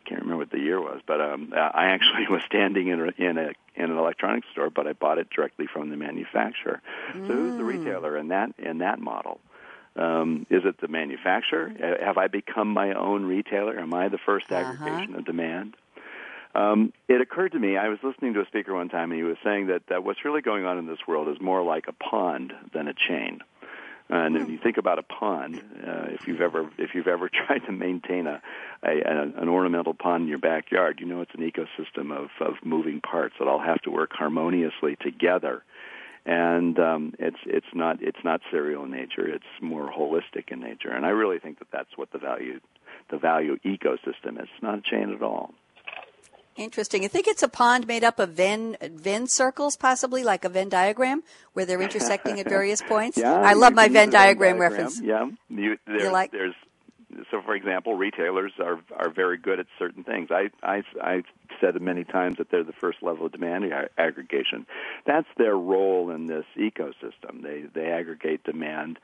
I Can't remember what the year was, but um, I actually was standing in a, in a in an electronics store, but I bought it directly from the manufacturer. Mm. So who's the mm. retailer in that in that model? Um, is it the manufacturer? Have I become my own retailer? Am I the 1st uh-huh. aggregation of demand? Um, it occurred to me, I was listening to a speaker one time, and he was saying that, that what's really going on in this world is more like a pond than a chain. And if hmm. you think about a pond, uh, if you've ever if you've ever tried to maintain a, a an ornamental pond in your backyard, you know it's an ecosystem of of moving parts that all have to work harmoniously together and um, it's it's not it's not serial in nature. It's more holistic in nature, and I really think that that's what the value the value ecosystem is. It's not a chain at all. Interesting. You think it's a pond made up of Venn Venn circles, possibly like a Venn diagram, where they're intersecting at various points. yeah, I love my Venn diagram, Venn diagram, reference. Yeah, you, you like? there's so for example, retailers are are very good at certain things. I I I've said many times that they're the first level of demand aggregation. That's their role in this ecosystem. They they aggregate demand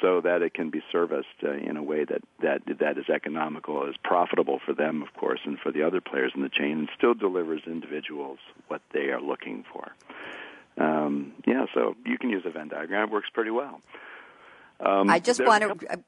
so that it can be serviced uh, in a way that that that is economical, is profitable for them, of course, and for the other players in the chain, and still delivers individuals what they are looking for. Um, yeah, so you can use a Venn diagram; it works pretty well. Um, I just want to.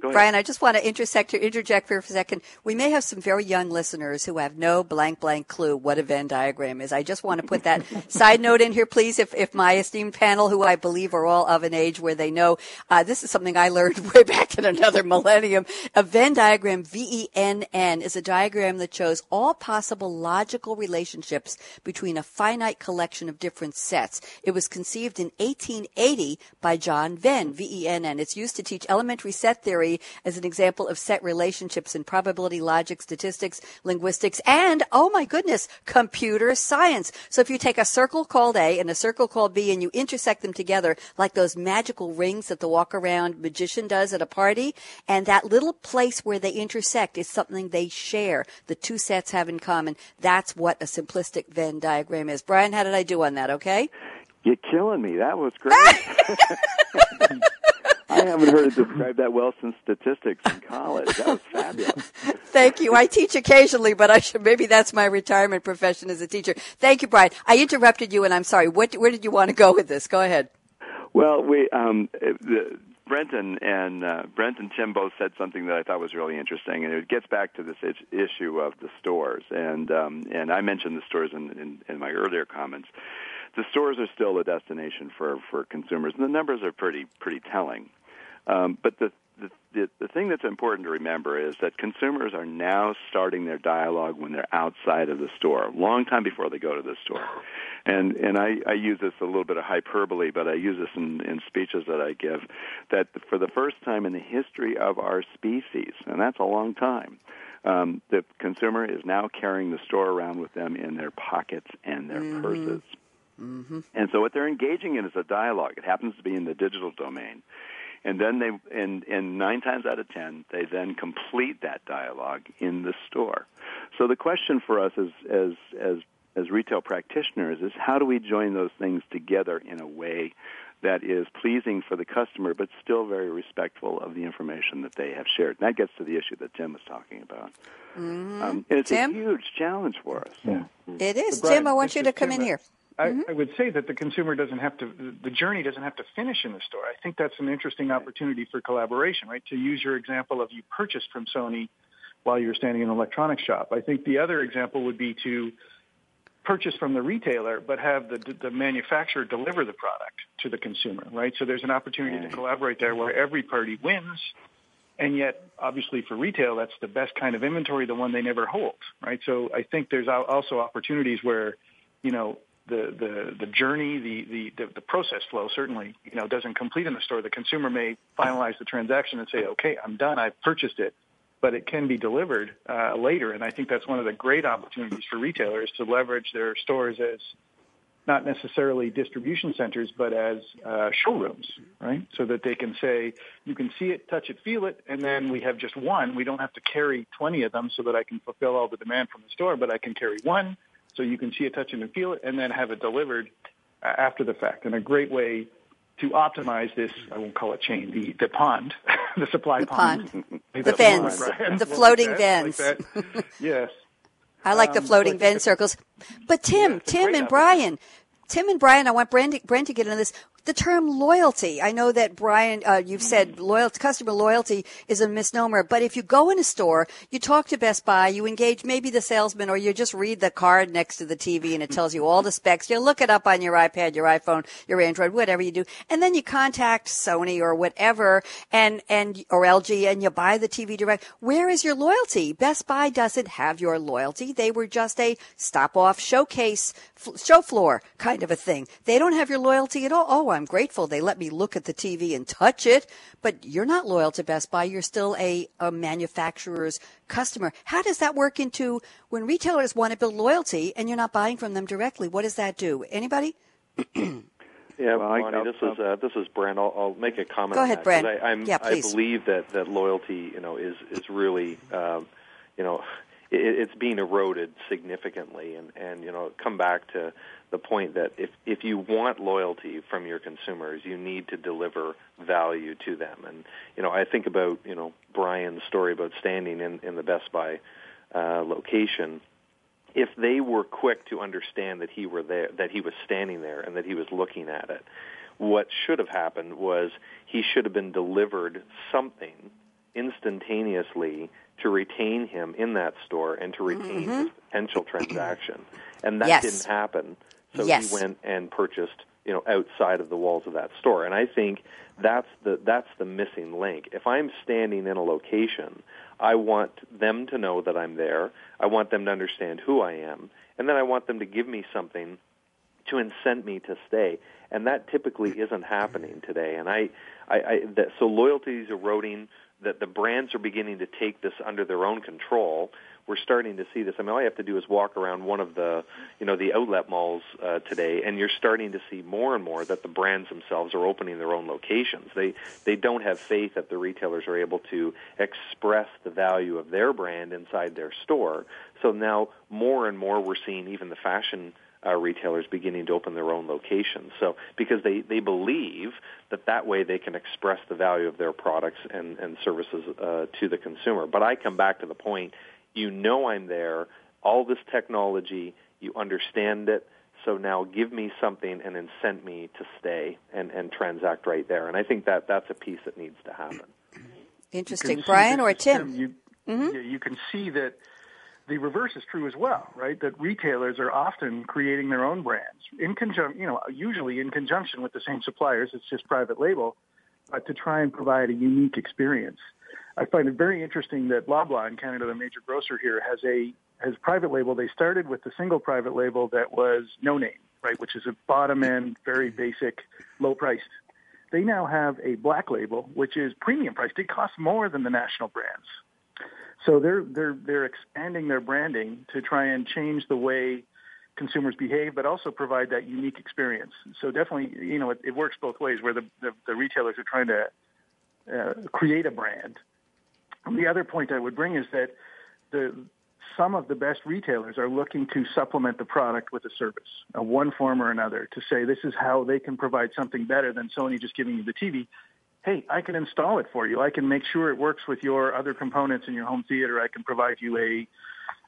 Brian, I just want to intersect or interject for a second. We may have some very young listeners who have no blank blank clue what a Venn diagram is. I just want to put that side note in here, please. If, if my esteemed panel, who I believe are all of an age where they know, uh, this is something I learned way back in another millennium. A Venn diagram, V-E-N-N, is a diagram that shows all possible logical relationships between a finite collection of different sets. It was conceived in 1880 by John Venn, V-E-N-N. It's used to teach elementary set theory as an example of set relationships in probability, logic, statistics, linguistics, and, oh my goodness, computer science. So if you take a circle called A and a circle called B and you intersect them together like those magical rings that the walk around magician does at a party, and that little place where they intersect is something they share. The two sets have in common. That's what a simplistic Venn diagram is. Brian, how did I do on that? Okay? You're killing me. That was great. I haven't heard it described that well since statistics in college. That was fabulous. Thank you. I teach occasionally, but I should maybe that's my retirement profession as a teacher. Thank you, Brian. I interrupted you, and I'm sorry. What, where did you want to go with this? Go ahead. Well, we um, the, Brenton and uh, Brent and Tim both said something that I thought was really interesting, and it gets back to this issue of the stores. And um, and I mentioned the stores in, in, in my earlier comments. The stores are still a destination for for consumers, and the numbers are pretty pretty telling. Um, but the, the the thing that's important to remember is that consumers are now starting their dialogue when they're outside of the store, a long time before they go to the store. And and I, I use this a little bit of hyperbole, but I use this in, in speeches that I give. That for the first time in the history of our species, and that's a long time, um, the consumer is now carrying the store around with them in their pockets and their mm-hmm. purses. Mm-hmm. And so what they're engaging in is a dialogue. It happens to be in the digital domain. And then they, and, and nine times out of ten, they then complete that dialogue in the store. So the question for us as, as, as, as retail practitioners is how do we join those things together in a way that is pleasing for the customer, but still very respectful of the information that they have shared. And that gets to the issue that Tim was talking about. Mm-hmm. Um, and it's Tim? a huge challenge for us. Yeah. It is. Brian, Tim, I want you to come in here. I, Mm-hmm. I would say that the consumer doesn't have to, the journey doesn't have to finish in the store. I think that's an interesting opportunity for collaboration, right? To use your example of you purchased from Sony while you were standing in an electronics shop. I think the other example would be to purchase from the retailer, but have the, the manufacturer deliver the product to the consumer, right? So there's an opportunity to collaborate there where every party wins. And yet, obviously, for retail, that's the best kind of inventory, the one they never hold, right? So I think there's also opportunities where, you know, the, the, the journey, the, the, the, process flow certainly, you know, doesn't complete in the store. The consumer may finalize the transaction and say, okay, I'm done. I've purchased it, but it can be delivered uh, later. And I think that's one of the great opportunities for retailers to leverage their stores as not necessarily distribution centers, but as uh, showrooms, right? So that they can say, you can see it, touch it, feel it, and then we have just one. We don't have to carry 20 of them so that I can fulfill all the demand from the store, but I can carry one so you can see it, touch it, and feel it, and then have it delivered uh, after the fact. And a great way to optimize this, I won't call it chain, the, the pond, the supply The pond. pond. The vents. of. The floating like vents. that. yes. I like the Um, floating but Venn it's- circles. But Tim, Yeah, Tim and Brian, Tim and Brian, I want Brent, Brent to get into this. The term loyalty. I know that Brian, uh, you've said loyal, customer loyalty is a misnomer, but if you go in a store, you talk to Best Buy, you engage maybe the salesman, or you just read the card next to the TV and it tells you all the specs. You look it up on your iPad, your iPhone, your Android, whatever you do, and then you contact Sony or whatever, and and or LG, and you buy the TV direct. Where is your loyalty? Best Buy doesn't have your loyalty. They were just a stop-off showcase, f- show floor kind of a thing. They don't have your loyalty at all. Oh, I'm grateful they let me look at the TV and touch it, but you're not loyal to Best Buy. You're still a, a manufacturer's customer. How does that work into when retailers want to build loyalty and you're not buying from them directly? What does that do? Anybody? Yeah, Well, I- Bonnie, this is uh, this is Brent. I'll, I'll make a comment. Go on ahead, Brent. I, I'm, Yeah, I believe that that loyalty, you know, is is really, um, you know, it, it's being eroded significantly, and and you know, come back to the point that if if you want loyalty from your consumers, you need to deliver value to them. And you know, I think about you know Brian's story about standing in in the Best Buy uh, location if they were quick to understand that he were there, that he was standing there, and that he was looking at it, what should have happened was he should have been delivered something instantaneously to retain him in that store and to retain his potential transaction, and that Yes. didn't happen. So Yes. he went and purchased, you know, outside of the walls of that store. And I think that's the that's the missing link. If I'm standing in a location, I want them to know that I'm there. I want them to understand who I am, and then I want them to give me something to incent me to stay. And that typically isn't happening today. And I, I, I that, so loyalty is eroding. That the brands are beginning to take this under their own control. We're starting to see this. I mean, all you have to do is walk around one of the, you know, the outlet malls uh, today, and you're starting to see more and more that the brands themselves are opening their own locations. They they don't have faith that the retailers are able to express the value of their brand inside their store. So now more and more we're seeing even the fashion uh, retailers beginning to open their own locations. So because they, they believe that that way they can express the value of their products and, and services uh, to the consumer. But I come back to the point, you know I'm there, all this technology, you understand it, so now give me something and incent me to stay and, and transact right there. And I think that that's a piece that needs to happen. Interesting. Brian or is Tim? You, mm-hmm. yeah, you can see that the reverse is true as well, right? That retailers are often creating their own brands in conjunction, you know, usually in conjunction with the same suppliers. It's just private label, but to try and provide a unique experience. I find it very interesting that Loblaw in Canada, the major grocer here, has a has private label. They started with the single private label that was no name, right, which is a bottom end, very basic, low priced. They now have a black label, which is premium priced. It costs more than the national brands. So they're they're they're expanding their branding to try and change the way consumers behave, but also provide that unique experience. So definitely, you know, it, it works both ways, where the, the, the retailers are trying to uh, create a brand. And the other point I would bring is that the some of the best retailers are looking to supplement the product with a service, one form or another, to say this is how they can provide something better than Sony just giving you the TV. Hey, I can install it for you. I can make sure it works with your other components in your home theater. I can provide you a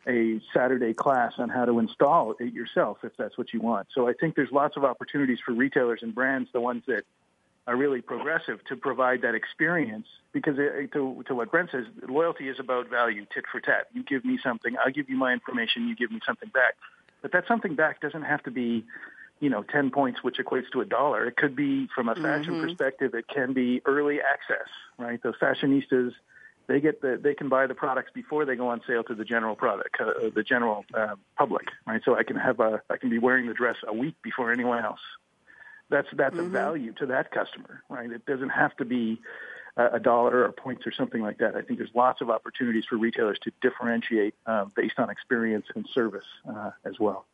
a Saturday class on how to install it yourself if that's what you want. So I think there's lots of opportunities for retailers and brands, the ones that are really progressive, to provide that experience. Because it, to, to what Brent says, loyalty is about value, tit for tat. You give me something, I give you my information, you give me something back. But that something back doesn't have to be, you know, 10 points, which equates to a dollar. It could be, from a fashion mm-hmm. perspective, it can be early access, right? Those fashionistas – they get the they can buy the products before they go on sale to the general product uh, the general uh, public right so i can have a i can be wearing the dress a week before anyone else that's that's mm-hmm. a value to that customer right it doesn't have to be a dollar or points or something like that. I think there's lots of opportunities for retailers to differentiate uh, based on experience and service uh, as well.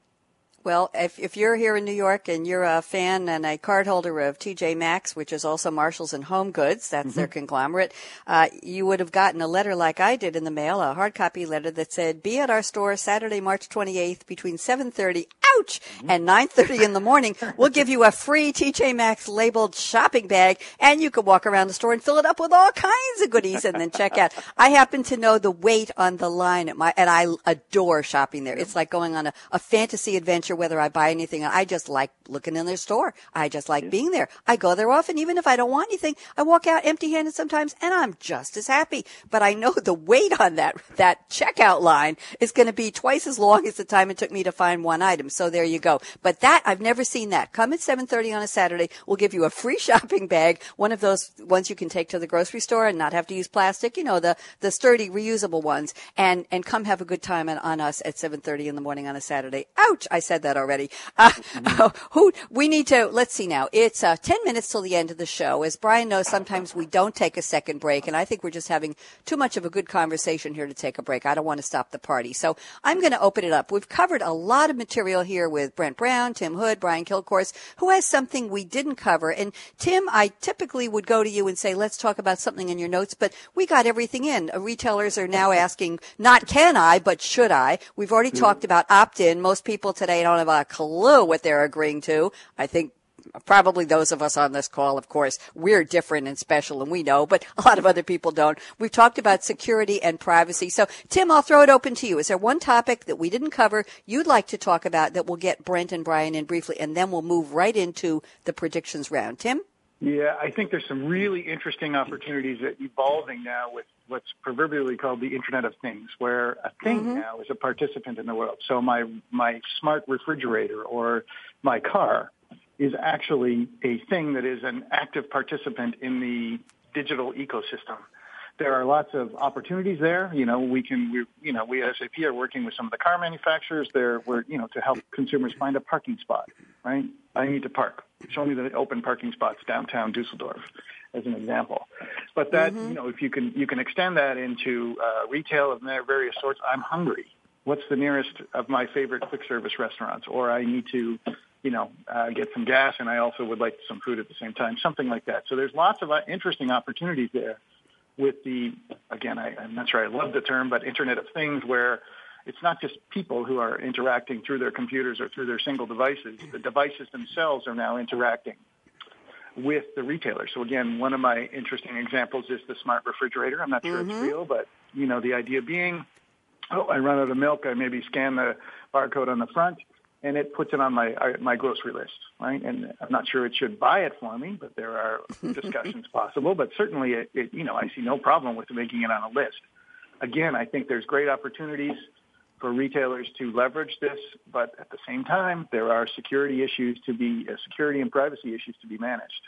Well, if, if you're here in New York and you're a fan and a cardholder of TJ Maxx, which is also Marshalls and Home Goods, that's mm-hmm. their conglomerate, uh, you would have gotten a letter like I did in the mail, a hard copy letter that said, "Be at our store Saturday, March 28th between 7:30 ouch mm-hmm. and 9:30 in the morning. We'll give you a free TJ Maxx labeled shopping bag, and you can walk around the store and fill it up with all kinds of goodies, and then check out." I happen to know the wait on the line at my, and I adore shopping there. It's like going on a, a fantasy adventure sure whether I buy anything. I just like looking in their store. I just like being there. I go there often, even if I don't want anything. I walk out empty handed sometimes and I'm just as happy. But I know the wait on that, that checkout line is going to be twice as long as the time it took me to find one item. So there you go. But that, I've never seen that. Come at 7.30 on a Saturday. We'll give you a free shopping bag. One of those ones you can take to the grocery store and not have to use plastic. You know, the, the sturdy reusable ones and, and come have a good time on, on us at 7.30 in the morning on a Saturday. Ouch! I said that already. Uh, mm-hmm. who we need to let's see now. It's uh, ten minutes till the end of the show. As Brian knows, sometimes we don't take a second break, and I think we're just having too much of a good conversation here to take a break. I don't want to stop the party, so I'm going to open it up. We've covered a lot of material here with Brent Brown, Tim Hood, Brian Kilcourse, who has something we didn't cover. And Tim, I typically would go to you and say, let's talk about something in your notes, but we got everything in. Uh, retailers are now asking, not can I, but should I? We've already mm-hmm. talked about opt-in. Most people today don't have a clue what they're agreeing to. I think probably those of us on this call, of course, we're different and special and we know, but a lot of other people don't. We've talked about security and privacy. So, Tim, I'll throw it open to you. Is there one topic that we didn't cover you'd like to talk about that we'll get Brent and Brian in briefly, and then we'll move right into the predictions round? Tim? Yeah, I think there's some really interesting opportunities that evolving now with what's proverbially called the Internet of Things, where a thing mm-hmm. now is a participant in the world. So my my smart refrigerator or my car is actually a thing that is an active participant in the digital ecosystem there are lots of opportunities there. You know, we can, we, you know, we at SAP are working with some of the car manufacturers there, where you know, to help consumers find a parking spot. Right? I need to park. Show me the open parking spots downtown Dusseldorf, as an example. But that, mm-hmm. you know, if you can, you can extend that into uh, retail of various sorts. I'm hungry. What's the nearest of my favorite quick service restaurants? Or I need to, you know, uh, get some gas, and I also would like some food at the same time. Something like that. So there's lots of uh, interesting opportunities there with the, again, I, I'm not sure I love the term, but Internet of Things, where it's not just people who are interacting through their computers or through their single devices. The devices themselves are now interacting with the retailer. So again, one of my interesting examples is the smart refrigerator. I'm not sure mm-hmm. it's real, but you know, the idea being, oh, I run out of milk. I maybe scan the barcode on the front and it puts it on my my grocery list, right? And I'm not sure it should buy it for me, but there are discussions possible. But certainly, it, it, you know, I see no problem with making it on a list. Again, I think there's great opportunities for retailers to leverage this, but at the same time, there are security issues to be uh, security and privacy issues to be managed.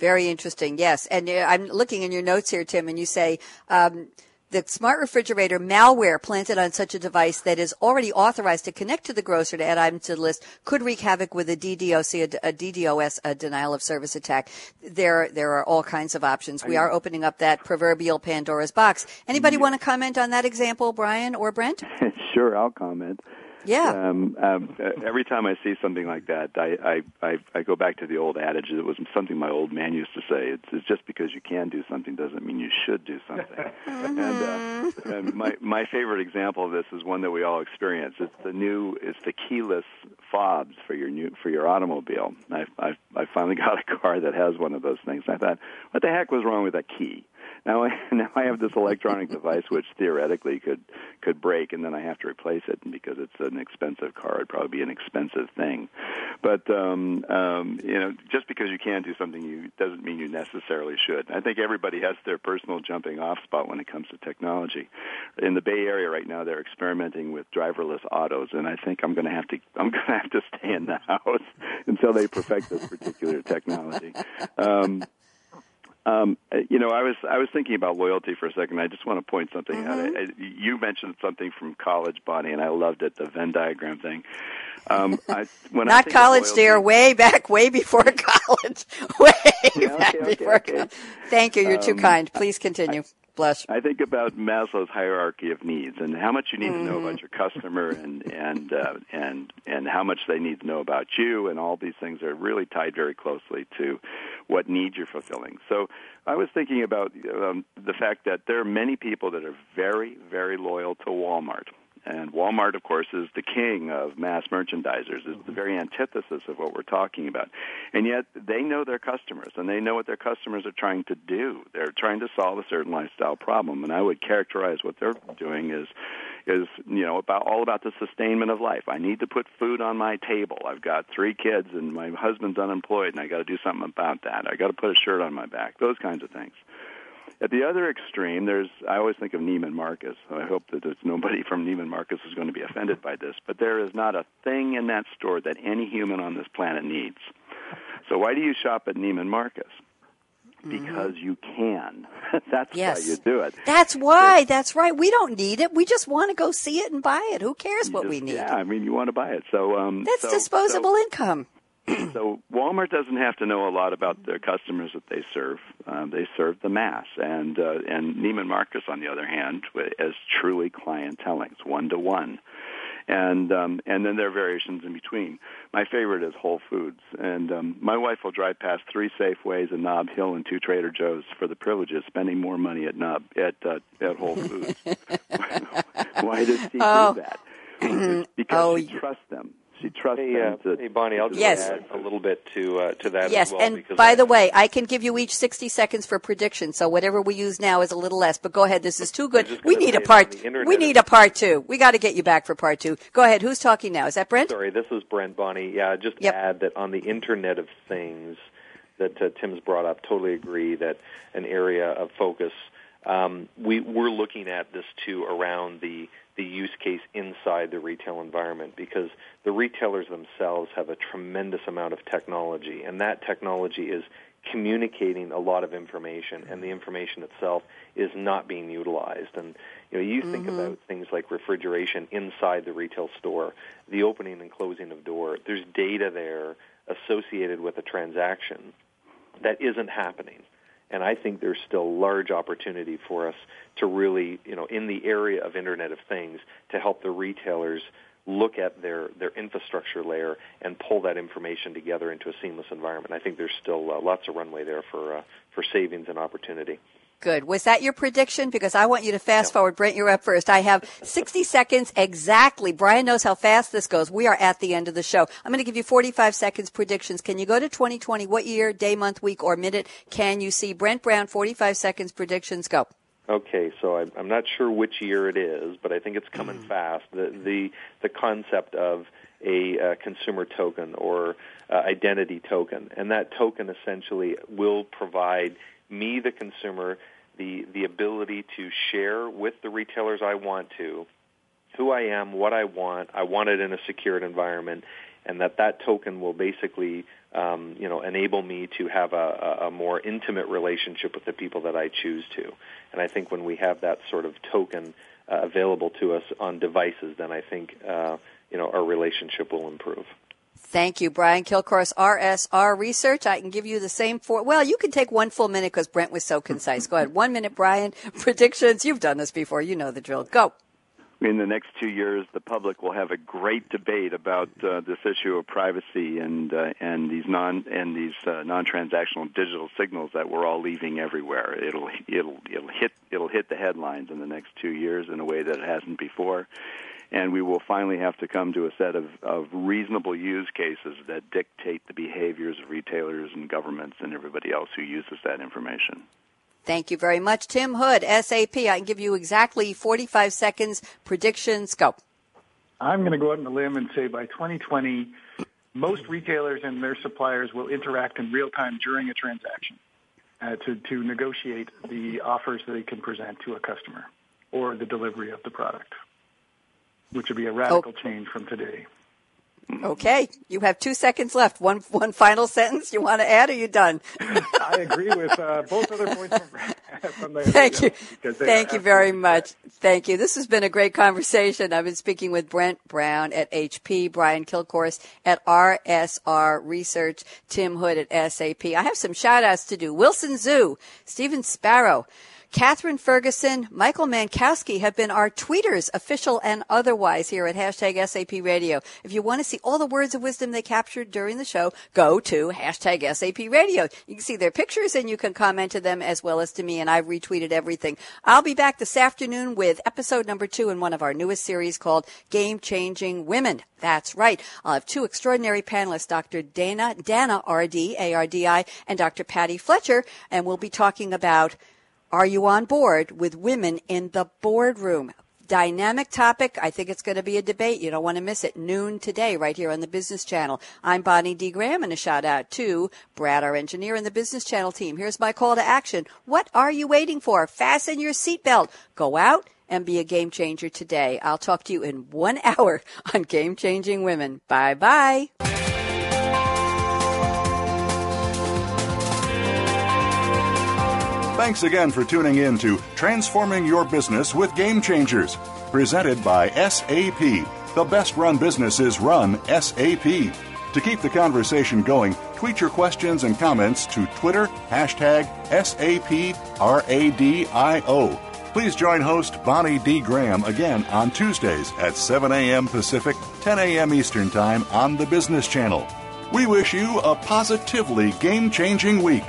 Very interesting. Yes, and uh, I'm looking in your notes here, Tim, and you say. Um, the smart refrigerator malware planted on such a device that is already authorized to connect to the grocer to add items to the list could wreak havoc with a DDoS, a, a DDoS, a denial of service attack. There, there are all kinds of options. We are opening up that proverbial Pandora's box. Anybody yeah. want to comment on that example, Brian or Brent? sure, I'll comment. Yeah. Um, um, every time I see something like that, I, I, I, I go back to the old adage. It was something my old man used to say. It's, it's just because you can do something doesn't mean you should do something. and, uh, and my, my favorite example of this is one that we all experience. It's the new, it's the keyless fobs for your new, for your automobile. I, I, I finally got a car that has one of those things. I thought, what the heck was wrong with that key? Now I now I have this electronic device which theoretically could could break, and then I have to replace it. And because it's an expensive car, it'd probably be an expensive thing. But um, um, you know, just because you can do something, you doesn't mean you necessarily should. I think everybody has their personal jumping off spot when it comes to technology. In the Bay Area right now, they're experimenting with driverless autos, and I think I'm going to have to I'm going to have to stay in the house until they perfect this particular technology. Um, um, you know, I was I was thinking about loyalty for a second. I just want to point something mm-hmm. out. I, you mentioned something from college, Bonnie, and I loved it—the Venn diagram thing. Um, I, when Not I college, loyalty, dear. Way back, way before college. way yeah, back okay, before okay, college. Thank you. You're too um, kind. Please continue. Bless. I think about Maslow's hierarchy of needs and how much you need mm-hmm. to know about your customer and and uh, and and how much they need to know about you and all these things are really tied very closely to what needs you're fulfilling. So I was thinking about um, the fact that there are many people that are very very loyal to Walmart and Walmart, of course, is the king of mass merchandisers. It's the very antithesis of what we're talking about. And yet they know their customers and they know what their customers are trying to do. They're trying to solve a certain lifestyle problem. And I would characterize what they're doing is is, you know, about all about the sustainment of life. I need to put food on my table. I've got three kids and my husband's unemployed and I got to do something about that. I got to put a shirt on my back. Those kinds of things. At the other extreme, there's I always think of Neiman Marcus. So I hope that there's nobody from Neiman Marcus is going to be offended by this, but there is not a thing in that store that any human on this planet needs. So why do you shop at Neiman Marcus? Because mm-hmm. you can. That's yes. why you do it. That's why. That's right. We don't need it. We just want to go see it and buy it. Who cares what just, we need? Yeah, I mean, you want to buy it. So um, that's so, disposable so, income. So Walmart doesn't have to know a lot about their customers that they serve. Uh, they serve the mass, and uh, and Neiman Marcus, on the other hand, is truly clienteling. It's one to one, and um, and then there are variations in between. My favorite is Whole Foods, and um, my wife will drive past three Safeways, a Nob Hill, and two Trader Joe's for the privilege of spending more money at Nob at uh, at Whole Foods. Why does she oh. do that? because oh, she trusts them she trusts hey, them uh, to, hey, Bonnie, I'll just yes. add a little bit to uh, to that yes, as well. and by I, the way, I can give you each 60 seconds for prediction, so whatever we use now is a little less. But go ahead, this is too good. We need a part. We need a part two. We got to get you back for part two. Go ahead. Who's talking now? Is that Brent? Sorry, this is Brent. Bonnie, yeah. Just yep. add that on the Internet of Things that uh, Tim's brought up. Totally agree that an area of focus. Um, we we're looking at this too around the the use case inside the retail environment because the retailers themselves have a tremendous amount of technology and that technology is communicating a lot of information and the information itself is not being utilized. And you know you think mm-hmm. about things like refrigeration inside the retail store the opening and closing of door. There's data there associated with a transaction that isn't happening and I think there's still large opportunity for us to really, you know, in the area of Internet of Things, to help the retailers look at their, their infrastructure layer and pull that information together into a seamless environment. I think there's still uh, lots of runway there for uh, for savings and opportunity. Good. Was that your prediction? Because I want you to fast forward. Brent, you're up first. I have 60 seconds exactly. Brian knows how fast this goes. We are at the end of the show. I'm going to give you 45 seconds predictions. Can you go to 2020? What year, day, month, week, or minute can you see? Brent Brown, 45 seconds predictions. Go. Okay, so I'm, I'm not sure which year it is, but I think it's coming Mm. fast. The the the concept of a uh, consumer token or uh, identity token, and that token essentially will provide me, the consumer, the the ability to share with the retailers I want to who I am, what I want. I want it in a secured environment, and that that token will basically um, you know enable me to have a, a more intimate relationship with the people that I choose to. And I think when we have that sort of token uh, available to us on devices, then I think uh, you know our relationship will improve. Thank you, Brian Kilcourse, RSR Research. I can give you the same for, well, you can take one full minute because Brent was so concise. Go ahead. One minute, Brian. Predictions. You've done this before. You know the drill. Go. in the next two years, the public will have a great debate about uh, this issue of privacy and uh, and these non and these uh, non-transactional digital signals that we're all leaving everywhere. It'll it'll it'll hit it'll hit the headlines in the next two years in a way that it hasn't before, and we will finally have to come to a set of, of reasonable use cases that dictate the behaviors of retailers and governments and everybody else who uses that information. Thank you very much, Tim Hood, SAP. I can give you exactly 45 seconds predictions. Go. I'm going to go out on a limb and say by 2020, most retailers and their suppliers will interact in real time during a transaction uh, to, to negotiate the offers that they can present to a customer or the delivery of the product, which would be a radical oh. change from today. Okay, you have two seconds left. One one final sentence you want to add? Or are you done? I agree with uh, both other points from, from the. Thank you, thank you very much. Thank you. This has been a great conversation. I've been speaking with Brent Brown at HP, Brian Kilcourse at RSR Research, Tim Hood at SAP. I have some shout outs to do. Wilson Zoo, Stephen Sparrow. Catherine Ferguson, Michael Mankowski have been our tweeters, official and otherwise, here at hashtag SAP Radio. If you want to see all the words of wisdom they captured during the show, go to hashtag SAP Radio. You can see their pictures and you can comment to them as well as to me, and I've retweeted everything. I'll be back this afternoon with episode number two in one of our newest series called Game Changing Women. That's right. I'll have two extraordinary panelists, Dr. Dana, Dana Ardi, A-R-D-I, and Dr. Patty Fletcher, and we'll be talking about are you on board with women in the boardroom? Dynamic topic. I think it's going to be a debate. You don't want to miss it. Noon today, right here on the Business Channel. I'm Bonnie D. Graham, and a shout out to Brad, our engineer, and the Business Channel team. Here's my call to action. What are you waiting for? Fasten your seatbelt. Go out and be a game changer today. I'll talk to you in one hour on Game Changing Women. Bye bye. Thanks again for tuning in to Transforming Your Business with Game Changers, presented by SAP. The best run businesses run SAP. To keep the conversation going, tweet your questions and comments to Twitter, hashtag SAPRADIO. Please join host Bonnie D. Graham again on Tuesdays at 7 a.m. Pacific, 10 a.m. Eastern Time on the Business Channel. We wish you a positively game changing week.